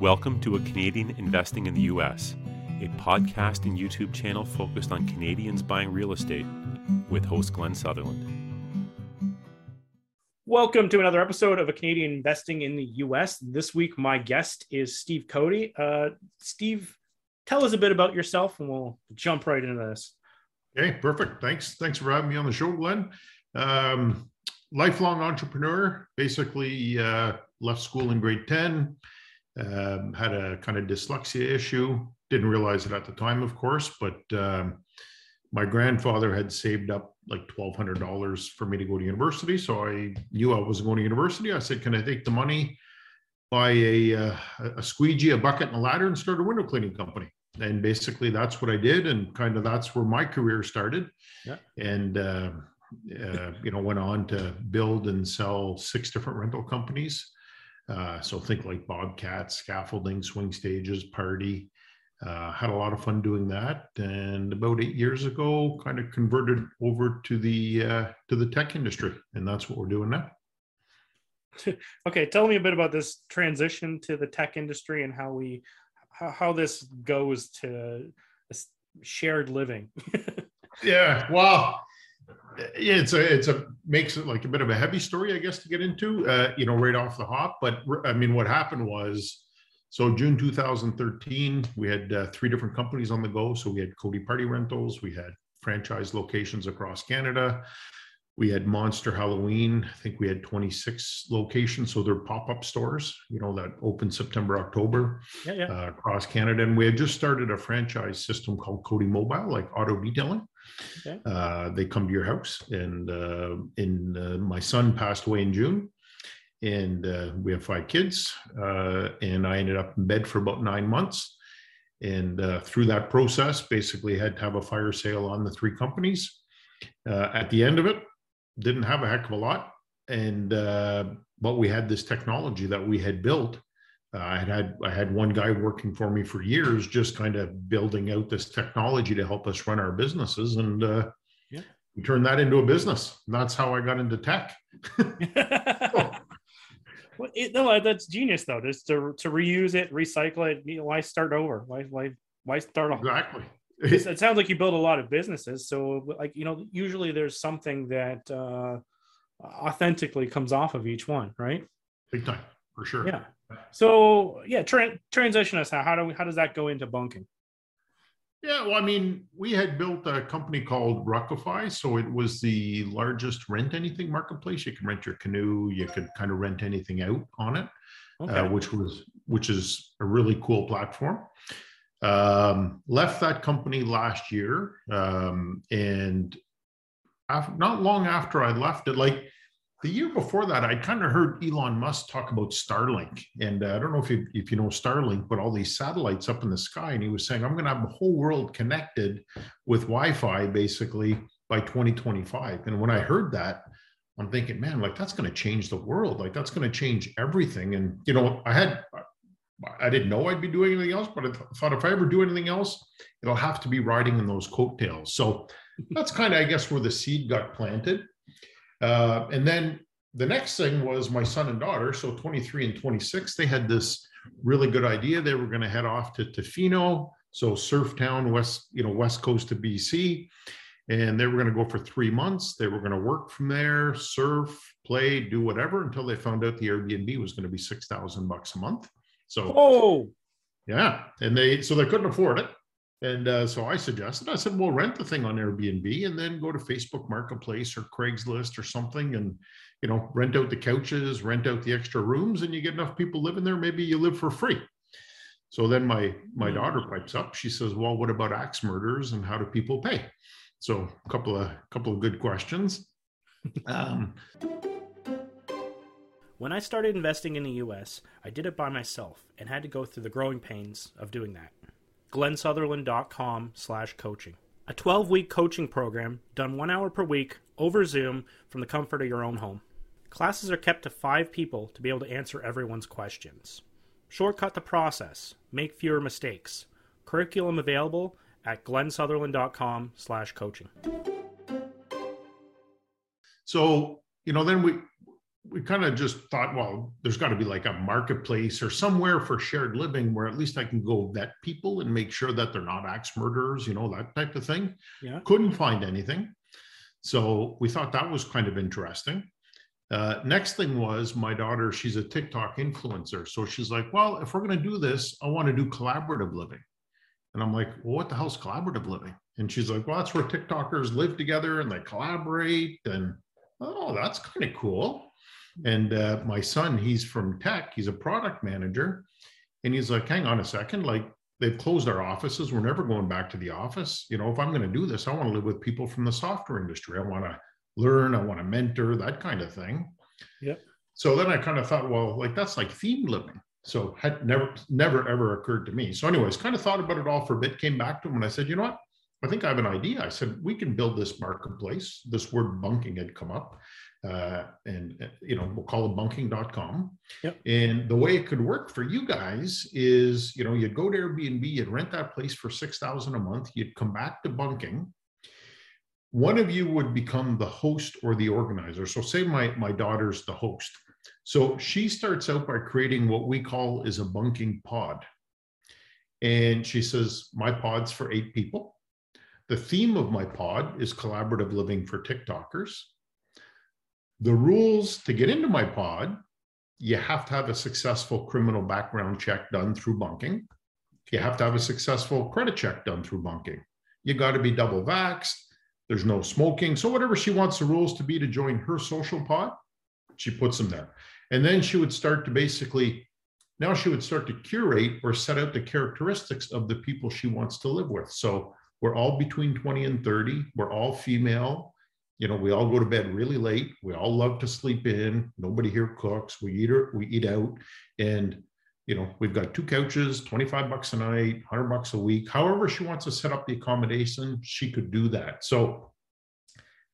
Welcome to A Canadian Investing in the U.S., a podcast and YouTube channel focused on Canadians buying real estate with host Glenn Sutherland. Welcome to another episode of A Canadian Investing in the U.S. This week, my guest is Steve Cody. Uh, Steve, tell us a bit about yourself and we'll jump right into this. Okay, perfect. Thanks. Thanks for having me on the show, Glenn. Um, lifelong entrepreneur, basically uh, left school in grade 10, um, had a kind of dyslexia issue. Didn't realize it at the time, of course, but um, my grandfather had saved up like $1,200 for me to go to university. So I knew I was going to university. I said, Can I take the money, buy a, uh, a squeegee, a bucket, and a ladder, and start a window cleaning company? And basically, that's what I did. And kind of that's where my career started. Yeah. And, uh, uh, you know, went on to build and sell six different rental companies. Uh, so think like Bobcat, scaffolding, swing stages, party. Uh, had a lot of fun doing that, and about eight years ago, kind of converted over to the uh, to the tech industry, and that's what we're doing now. okay, tell me a bit about this transition to the tech industry and how we how, how this goes to shared living. yeah, well, it's a it's a makes it like a bit of a heavy story, I guess, to get into. Uh, you know, right off the hop. But I mean, what happened was, so June 2013, we had uh, three different companies on the go. So we had Cody Party Rentals, we had franchise locations across Canada. We had Monster Halloween. I think we had 26 locations. So they're pop up stores, you know, that open September, October yeah, yeah. Uh, across Canada. And we had just started a franchise system called Cody Mobile, like auto detailing. Okay. Uh, they come to your house, and uh, in uh, my son passed away in June, and uh, we have five kids, uh, and I ended up in bed for about nine months, and uh, through that process, basically had to have a fire sale on the three companies. at the end of it, didn't have a heck of a lot, and but we had this technology that we had built uh, I had I had one guy working for me for years, just kind of building out this technology to help us run our businesses, and uh, yeah. we turned that into a business. And that's how I got into tech. well, it, no, that's genius though. Just to to reuse it, recycle it. why start over? Why why why start off? Exactly. it sounds like you build a lot of businesses. So, like you know, usually there's something that uh, authentically comes off of each one, right? Big time, for sure. Yeah. So yeah, tra- transition us now. How do we, how does that go into bunking? Yeah, well, I mean, we had built a company called Ruckify, so it was the largest rent anything marketplace. You can rent your canoe, you could kind of rent anything out on it, uh, okay. uh, which was which is a really cool platform. Um, left that company last year, um, and after, not long after I left it, like the year before that, I kind of heard Elon Musk talk about Starlink, and uh, I don't know if you if you know Starlink, but all these satellites up in the sky, and he was saying, "I'm going to have the whole world connected with Wi-Fi basically by 2025." And when I heard that, I'm thinking, man, like that's going to change the world, like that's going to change everything. And you know, I had I didn't know I'd be doing anything else, but I thought if I ever do anything else, it'll have to be riding in those coattails. So that's kind of, I guess, where the seed got planted. Uh, and then the next thing was my son and daughter, so 23 and 26, they had this really good idea. They were going to head off to Tofino, so surf town, west, you know, west coast of BC. And they were going to go for three months. They were going to work from there, surf, play, do whatever until they found out the Airbnb was going to be 6,000 bucks a month. So, oh, yeah. And they, so they couldn't afford it. And uh, so I suggested, I said, well, rent the thing on Airbnb and then go to Facebook Marketplace or Craigslist or something and, you know, rent out the couches, rent out the extra rooms, and you get enough people living there, maybe you live for free. So then my my hmm. daughter pipes up. She says, "Well, what about axe murders and how do people pay?" So a couple of couple of good questions. Um, when I started investing in the U.S., I did it by myself and had to go through the growing pains of doing that glennsutherland.com slash coaching. A 12-week coaching program done one hour per week over Zoom from the comfort of your own home. Classes are kept to five people to be able to answer everyone's questions. Shortcut the process. Make fewer mistakes. Curriculum available at glennsutherland.com slash coaching. So, you know, then we we kind of just thought, well, there's got to be like a marketplace or somewhere for shared living where at least I can go vet people and make sure that they're not axe murderers, you know, that type of thing. Yeah. Couldn't find anything. So we thought that was kind of interesting. Uh, next thing was my daughter, she's a TikTok influencer. So she's like, well, if we're going to do this, I want to do collaborative living. And I'm like, well, what the hell's collaborative living? And she's like, well, that's where TikTokers live together and they collaborate. And oh, that's kind of cool. And uh, my son, he's from tech, he's a product manager. And he's like, hang on a second, like they've closed our offices. We're never going back to the office. You know, if I'm going to do this, I want to live with people from the software industry. I want to learn, I want to mentor, that kind of thing. Yep. So then I kind of thought, well, like that's like themed living. So had never, never ever occurred to me. So, anyways, kind of thought about it all for a bit, came back to him and I said, you know what? I think I have an idea. I said, we can build this marketplace. This word bunking had come up uh, and uh, you know we'll call it bunking.com yep. and the way it could work for you guys is you know you'd go to airbnb you'd rent that place for 6000 a month you'd come back to bunking. One of you would become the host or the organizer. So say my my daughter's the host. So she starts out by creating what we call is a bunking pod. And she says my pod's for eight people. The theme of my pod is collaborative living for tiktokers the rules to get into my pod, you have to have a successful criminal background check done through bunking. You have to have a successful credit check done through bunking. You got to be double vaxxed. There's no smoking. So, whatever she wants the rules to be to join her social pod, she puts them there. And then she would start to basically, now she would start to curate or set out the characteristics of the people she wants to live with. So, we're all between 20 and 30. We're all female you know, we all go to bed really late. We all love to sleep in. Nobody here cooks. We eat or we eat out, and you know, we've got two couches, 25 bucks a night, 100 bucks a week. However, she wants to set up the accommodation, she could do that. So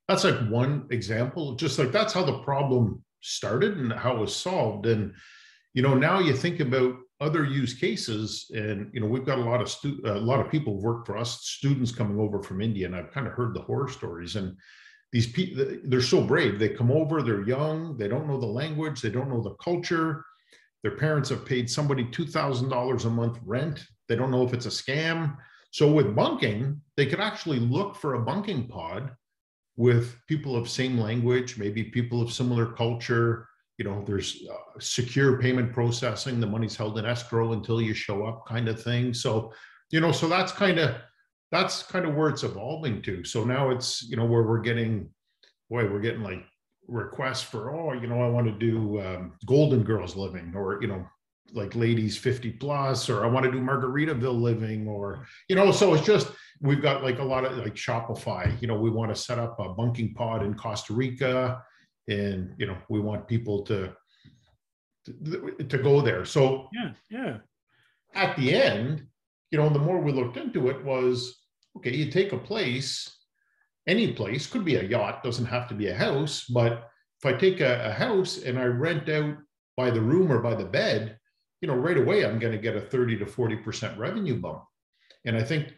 that's like one example. Just like that's how the problem started and how it was solved. And you know, now you think about other use cases, and you know, we've got a lot of stu- a lot of people work for us, students coming over from India, and I've kind of heard the horror stories and these people they're so brave. They come over they're young they don't know the language they don't know the culture. Their parents have paid somebody $2000 a month rent. They don't know if it's a scam. So with bunking they could actually look for a bunking pod with people of same language maybe people of similar culture. You know there's uh, secure payment processing. The money's held in escrow until you show up kind of thing. So you know so that's kind of that's kind of where it's evolving to. So now it's, you know, where we're getting, boy, we're getting like requests for, oh, you know, I want to do um, Golden Girls living or, you know, like ladies 50 plus, or I want to do Margaritaville living, or, you know, so it's just, we've got like a lot of like Shopify, you know, we want to set up a bunking pod in Costa Rica and, you know, we want people to, to, to go there. So, yeah, yeah. At the end, you know, the more we looked into it was okay, you take a place, any place, could be a yacht, doesn't have to be a house, but if I take a, a house and I rent out by the room or by the bed, you know, right away I'm going to get a 30 to 40% revenue bump. And I think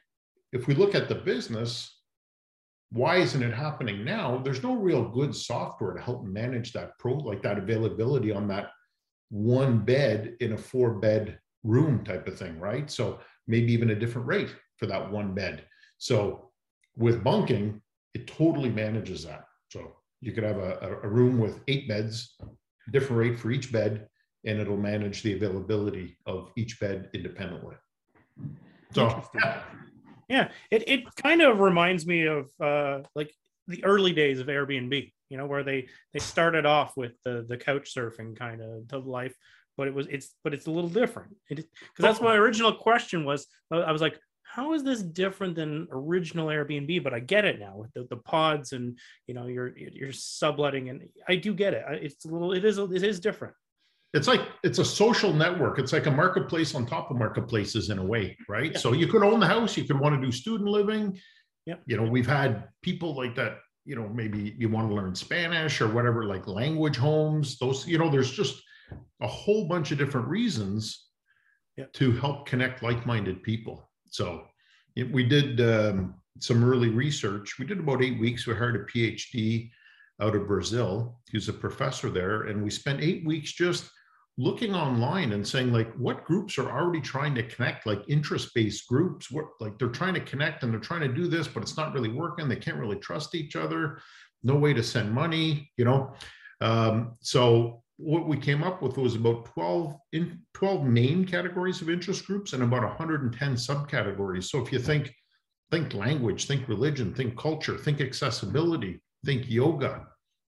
if we look at the business, why isn't it happening now? There's no real good software to help manage that pro like that availability on that one bed in a four bed room type of thing, right? So maybe even a different rate for that one bed. So with bunking, it totally manages that. So you could have a, a room with eight beds, different rate for each bed, and it'll manage the availability of each bed independently. So yeah, yeah it, it kind of reminds me of uh, like the early days of Airbnb, you know, where they they started off with the the couch surfing kind of the life but it was it's but it's a little different. Because that's my oh. original question was i was like how is this different than original airbnb? But i get it now with the, the pods and you know you're you're subletting and i do get it. It's a little it is it is different. It's like it's a social network. It's like a marketplace on top of marketplaces in a way right? Yeah. so you could own the house you could want to do student living. Yeah you know we've had people like that you know maybe you want to learn spanish or whatever like language homes those you know there's just a whole bunch of different reasons yep. to help connect like-minded people. So it, we did um, some early research. We did about eight weeks. We hired a PhD out of Brazil. He's a professor there. And we spent eight weeks just looking online and saying like what groups are already trying to connect like interest-based groups what like they're trying to connect and they're trying to do this but it's not really working they can't really trust each other no way to send money you know um, so what we came up with was about 12 in 12 main categories of interest groups and about 110 subcategories so if you think think language think religion think culture think accessibility think yoga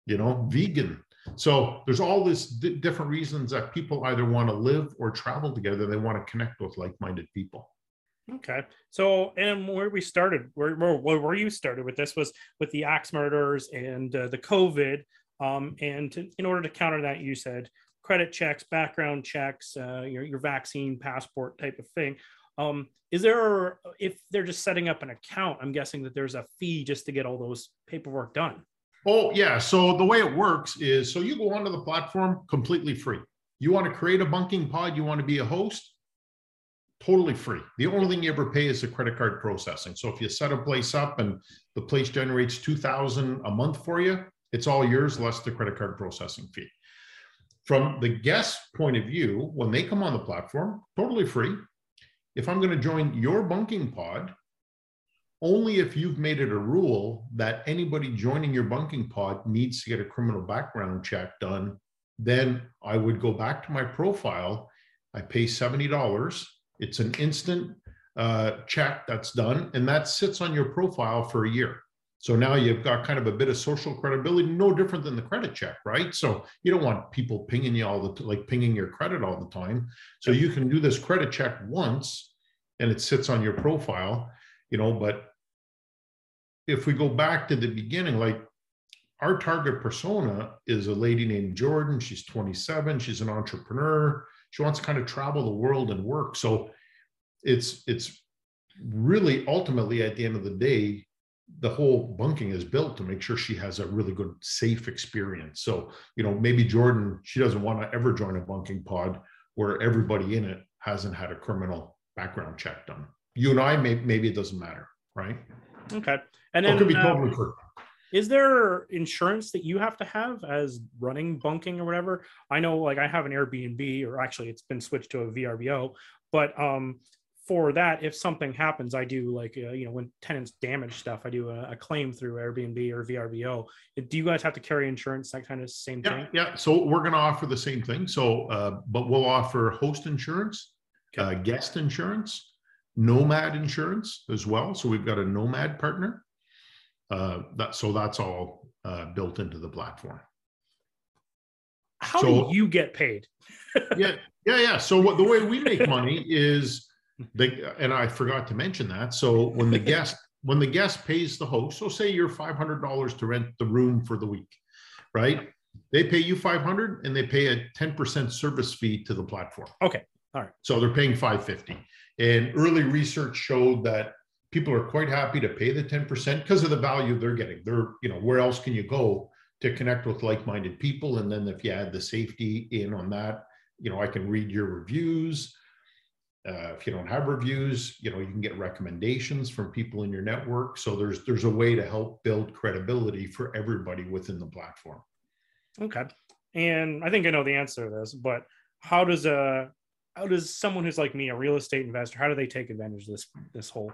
you know vegan so there's all this d- different reasons that people either want to live or travel together. They want to connect with like-minded people. Okay. So, and where we started, where, where, where you started with this was with the axe murders and uh, the COVID. Um, and to, in order to counter that, you said credit checks, background checks, uh, your, your vaccine passport type of thing. Um, is there, if they're just setting up an account, I'm guessing that there's a fee just to get all those paperwork done. Oh, yeah. So the way it works is so you go onto the platform completely free. You want to create a bunking pod, you want to be a host, totally free. The only thing you ever pay is the credit card processing. So if you set a place up and the place generates 2000 a month for you, it's all yours less the credit card processing fee. From the guest point of view, when they come on the platform, totally free. If I'm going to join your bunking pod, only if you've made it a rule that anybody joining your bunking pod needs to get a criminal background check done, then I would go back to my profile. I pay $70. It's an instant uh, check that's done, and that sits on your profile for a year. So now you've got kind of a bit of social credibility, no different than the credit check, right? So you don't want people pinging you all the like pinging your credit all the time. So you can do this credit check once, and it sits on your profile, you know. But if we go back to the beginning, like our target persona is a lady named Jordan. She's 27. She's an entrepreneur. She wants to kind of travel the world and work. So it's it's really ultimately at the end of the day, the whole bunking is built to make sure she has a really good safe experience. So you know maybe Jordan she doesn't want to ever join a bunking pod where everybody in it hasn't had a criminal background check done. You and I may, maybe it doesn't matter, right? Okay. And then, could be totally uh, is there insurance that you have to have as running bunking or whatever? I know, like, I have an Airbnb, or actually, it's been switched to a VRBO. But um, for that, if something happens, I do like, uh, you know, when tenants damage stuff, I do a, a, claim through Airbnb or VRBO. Do you guys have to carry insurance? That kind of same yeah, thing? Yeah. So we're going to offer the same thing. So, uh, but we'll offer host insurance, okay. uh, guest insurance, nomad insurance as well. So we've got a nomad partner. Uh, that so that's all uh, built into the platform. How so, do you get paid? yeah, yeah, yeah. So what the way we make money is they and I forgot to mention that. So when the guest when the guest pays the host, so say you're five hundred dollars to rent the room for the week, right? They pay you five hundred and they pay a ten percent service fee to the platform. Okay, all right. So they're paying five fifty. And early research showed that people are quite happy to pay the 10% because of the value they're getting. They're, you know, where else can you go to connect with like-minded people? And then if you add the safety in on that, you know, I can read your reviews. Uh, if you don't have reviews, you know, you can get recommendations from people in your network. So there's there's a way to help build credibility for everybody within the platform. Okay. And I think I know the answer to this, but how does a how does someone who's like me, a real estate investor, how do they take advantage of this this whole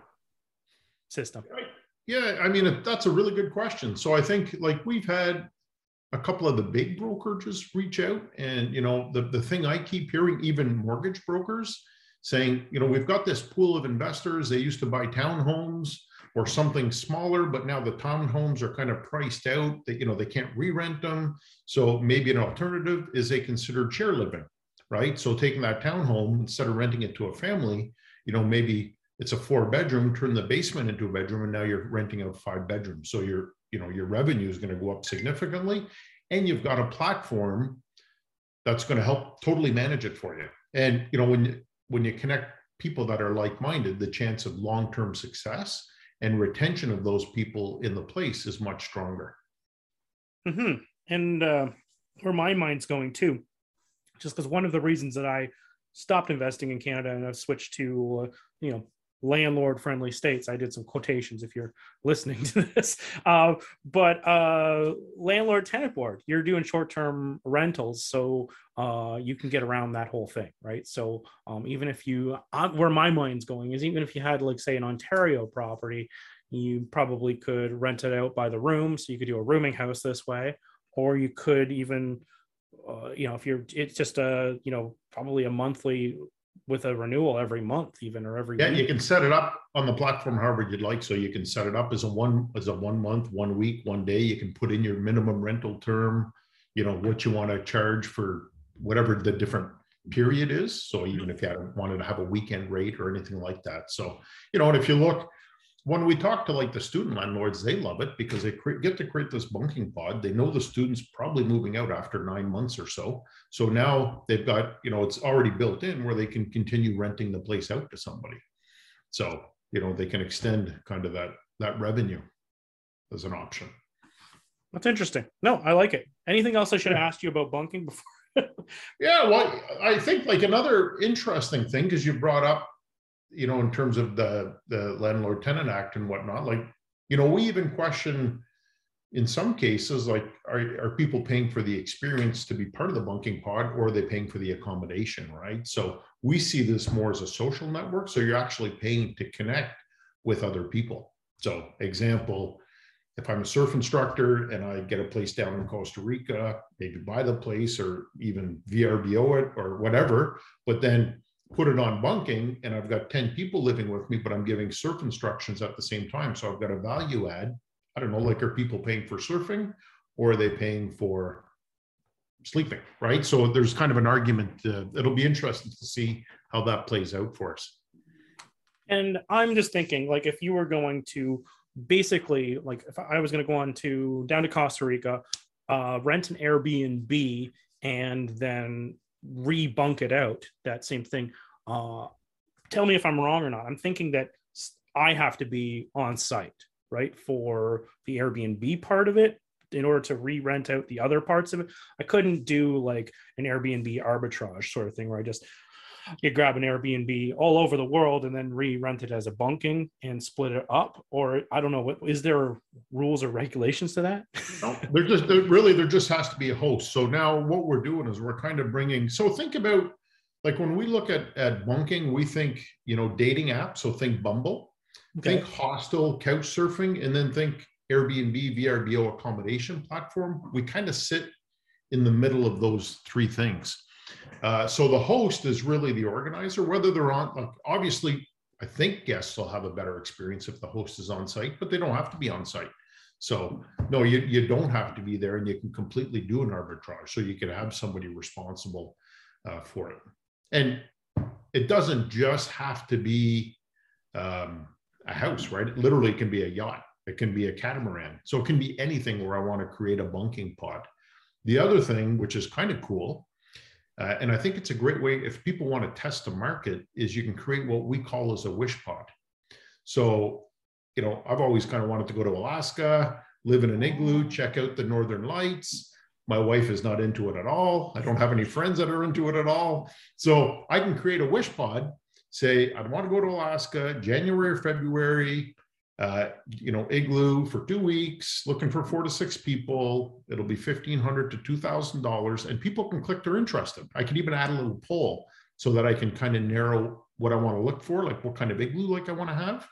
system? Right. Yeah, I mean, that's a really good question. So I think like we've had a couple of the big brokerages reach out, and you know, the the thing I keep hearing, even mortgage brokers saying, you know, we've got this pool of investors. They used to buy townhomes or something smaller, but now the townhomes are kind of priced out. That you know they can't re-rent them. So maybe an alternative is they consider share living, right? So taking that townhome instead of renting it to a family, you know, maybe it's a four bedroom, turn the basement into a bedroom, and now you're renting out five bedrooms. So your, you know, your revenue is going to go up significantly. And you've got a platform that's going to help totally manage it for you. And you know, when when you connect people that are like-minded, the chance of long-term success and retention of those people in the place is much stronger. Mm-hmm. And uh, where my mind's going too, just because one of the reasons that I stopped investing in Canada and I've switched to uh, you know landlord friendly states. I did some quotations if you're listening to this. Uh, but uh, landlord tenant board, you're doing short term rentals. So uh, you can get around that whole thing, right? So um, even if you, uh, where my mind's going is even if you had, like, say, an Ontario property, you probably could rent it out by the room. So you could do a rooming house this way, or you could even, uh, you know, if you're, it's just a, you know, probably a monthly with a renewal every month even or every Yeah, week. you can set it up on the platform however you'd like. So you can set it up as a one, as a one month, one week, one day. You can put in your minimum rental term, you know, what you want to charge for whatever the different period is. So even if you had, wanted to have a weekend rate or anything like that. So, you know, and if you look, when we talk to like the student landlords, they love it because they cre- get to create this bunking pod. They know the students probably moving out after nine months or so. So now they've got, you know, it's already built in where they can continue renting the place out to somebody. So, you know, they can extend kind of that that revenue as an option. That's interesting. No, I like it. Anything else I should have asked you about bunking before? Yeah, well, I think like another interesting thing, because you brought up, you know, in terms of the the landlord tenant act and whatnot, like, you know, we even question in some cases, like, are, are people paying for the experience to be part of the bunking pod or are they paying for the accommodation, right? So we see this more as a social network. So you're actually paying to connect with other people. So example, if I'm a surf instructor and I get a place down in Costa Rica, maybe buy the place or even VRBO it or whatever, but then put it on bunking and I've got 10 people living with me, but I'm giving surf instructions at the same time. So I've got a value add. I don't know, like are people paying for surfing or are they paying for sleeping? Right. So there's kind of an argument. Uh, it'll be interesting to see how that plays out for us. And I'm just thinking, like, if you were going to basically, like, if I was going to go on to down to Costa Rica, uh, rent an Airbnb, and then rebunk it out, that same thing. Uh, tell me if I'm wrong or not. I'm thinking that i have to be on site, right, for the Airbnb part of it in order to re-rent out the other parts of it. I couldn't do like an Airbnb arbitrage sort of thing where I just you grab an Airbnb all over the world and then re-rent it as a bunking and split it up. Or I don't know, what is there rules or regulations to that? No, there just there really there just has to be a host. So now what we're doing is we're kind of bringing. So think about like when we look at at bunking, we think you know dating apps. So think Bumble, think hostel, couch surfing, and then think Airbnb, VRBO accommodation platform. We kind of sit in the middle of those three things. Uh, so the host is really the organizer, whether they're on. Like obviously, I think guests will have a better experience if the host is on site, but they don't have to be on site. So no, you, you don't have to be there and you can completely do an arbitrage. So you can have somebody responsible uh, for it. And it doesn't just have to be um, a house, right? It literally can be a yacht. It can be a catamaran. So it can be anything where I want to create a bunking pod. The other thing, which is kind of cool, uh, and I think it's a great way if people want to test the market, is you can create what we call as a wish pod. So you know, I've always kind of wanted to go to Alaska, live in an igloo, check out the northern lights. My wife is not into it at all. I don't have any friends that are into it at all. So I can create a wish pod, say, I want to go to Alaska, January or February, uh, you know, igloo for two weeks, looking for four to six people. It'll be fifteen hundred to two thousand dollars, and people can click they're interested. I can even add a little poll so that I can kind of narrow what I want to look for, like what kind of igloo like I want to have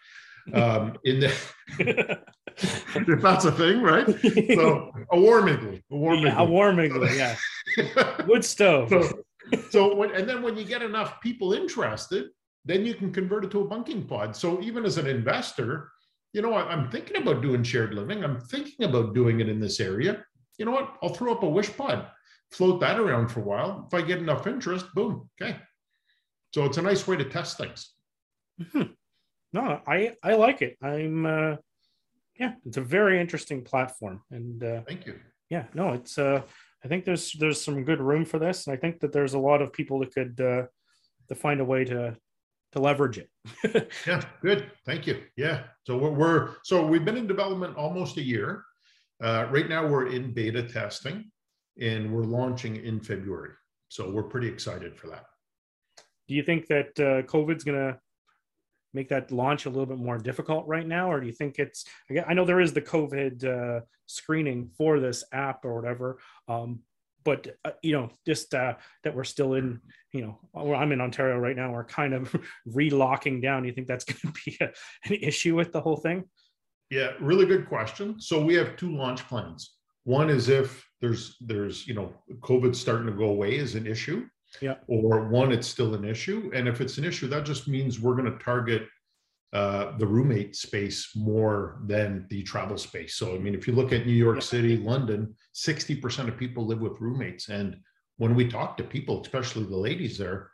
um, in the if that's a thing, right? So a warm igloo, a warm yeah, a igloo. warm igloo, yeah. Wood stove. so, so when, and then when you get enough people interested, then you can convert it to a bunking pod. So even as an investor, you know, I, I'm thinking about doing shared living. I'm thinking about doing it in this area. You know what? I'll throw up a wish pod, float that around for a while. If I get enough interest, boom, okay. So it's a nice way to test things. Mhm. No, I I like it. I'm uh yeah, it's a very interesting platform. And uh Thank you. yeah, no, it's uh I think there's there's some good room for this. And I think that there's a lot of people that could uh to find a way to to leverage it. Yeah, good. Thank you. Yeah. So we're, we're so we've been in development almost a year. Uh, right now we're in beta testing and we're launching in February. So we're pretty excited for that. Do you think that uh COVID's gonna make that launch a little bit more difficult right now, or do you think it's? I know there is the COVID uh, screening for this app or whatever, um, but uh, you know, just uh, that we're still in. You know, well, I'm in Ontario right now. We're kind of relocking down. Do you think that's going to be a, an issue with the whole thing? Yeah, really good question. So we have two launch plans. One is if there's there's you know COVID starting to go away is an issue. Yeah. Or one, it's still an issue, and if it's an issue, that just means we're going to target uh, the roommate space more than the travel space. So I mean, if you look at New York. City, London, sixty percent of people live with roommates, and when we talk to people, especially the ladies there,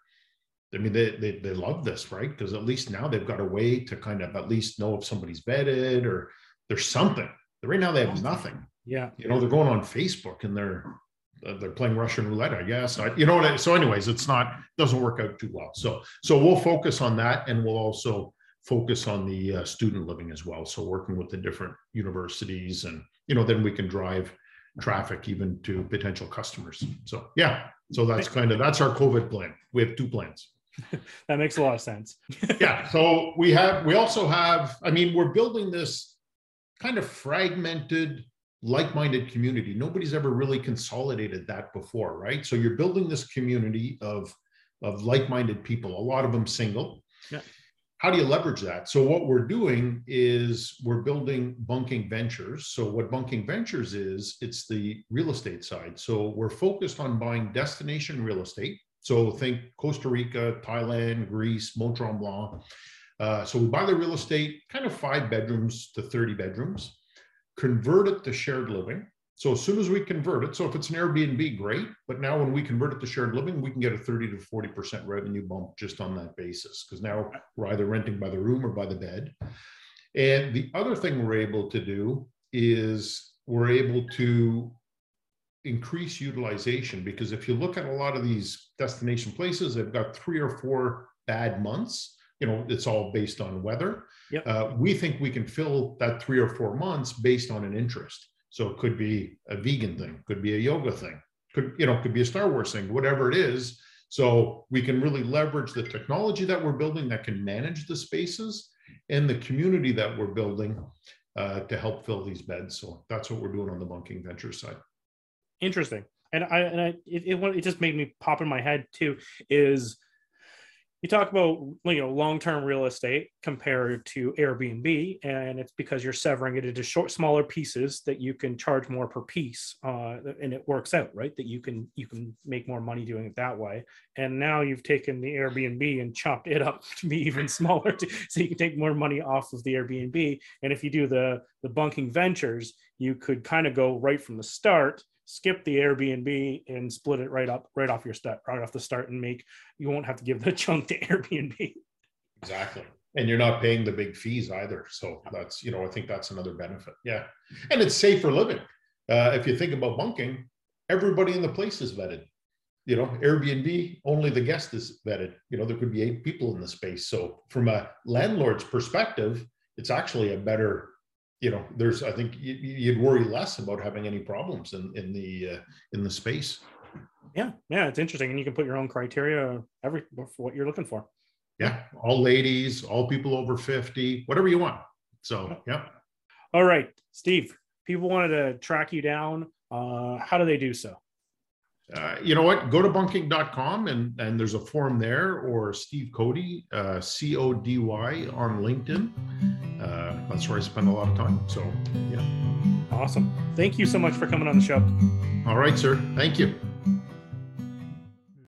I mean, they, they, they love this, right? Because at least now they've got a way to kind of at least know if somebody's vetted or there's something. Right now they have nothing. Yeah. You know, they're going on Facebook and they're uh, they're playing Russian roulette, I guess. I, you know what? I, so, anyways, it's not doesn't work out too well. So, so we'll focus on that, and we'll also focus on the uh, student living as well. So, working with the different universities, and you know, then we can drive traffic even to potential customers. So, yeah. So that's kind of that's our COVID plan. We have two plans. that makes a lot of sense. yeah. So we have, we also have, I mean, we're building this kind of fragmented, like minded community. Nobody's ever really consolidated that before, right? So you're building this community of, of like minded people, a lot of them single. Yeah. How do you leverage that? So, what we're doing is we're building Bunking Ventures. So, what Bunking Ventures is, it's the real estate side. So, we're focused on buying destination real estate so think Costa Rica, Thailand, Greece, Mont Tremblant. Uh, so we buy the real estate, kind of five bedrooms to 30 bedrooms, convert it to shared living. So as soon as we convert it, so if it's an Airbnb, great. But now when we convert it to shared living, we can get a 30 to 40% revenue bump just on that basis. Because now we're either renting by the room or by the bed. And the other thing we're able to do is we're able to increase utilization because if you look at a lot of these destination places, they've got three or four bad months. You know, it's all based on weather. Yep. Uh, we think we can fill that three or four months based on an interest. So it could be a vegan thing, could be a yoga thing, could you know, could be a Star Wars thing, whatever it is. So we can really leverage the technology that we're building that can manage the spaces and the community that we're building uh, to help fill these beds. So that's what we're doing on the bunking venture side interesting and i and i it, it, it just made me pop in my head too is you talk about you know long-term real estate compared to airbnb and it's because you're severing it into short smaller pieces that you can charge more per piece uh, and it works out right? That you can you can make more money doing it that way. And now you've taken the airbnb and chopped it up to be even smaller to, so you can take more money off of the airbnb. And if you do the the bunking ventures you could kind of go right from the start skip the Airbnb and split it right up right off your start right off the start and make you won't have to give the chunk to Airbnb. Exactly. And you're not paying the big fees either. So that's, you know, I think that's another benefit. Yeah. And it's safer living. Uh, if you think about bunking, everybody in the place is vetted. You know, Airbnb, only the guest is vetted. You know, there could be eight people in the space. So from a landlord's perspective, it's actually a better you know there's i think you'd worry less about having any problems in in the uh, in the space. Yeah yeah it's interesting and you can put your own criteria every for what you're looking for. Yeah all ladies all people over 50 whatever you want. So yeah. All right steve people wanted to track you down uh, how do they do so uh, you know what? Go to bunking.com and, and there's a form there or Steve Cody, uh, C O D Y on LinkedIn. Uh, that's where I spend a lot of time. So, yeah. Awesome. Thank you so much for coming on the show. All right, sir. Thank you.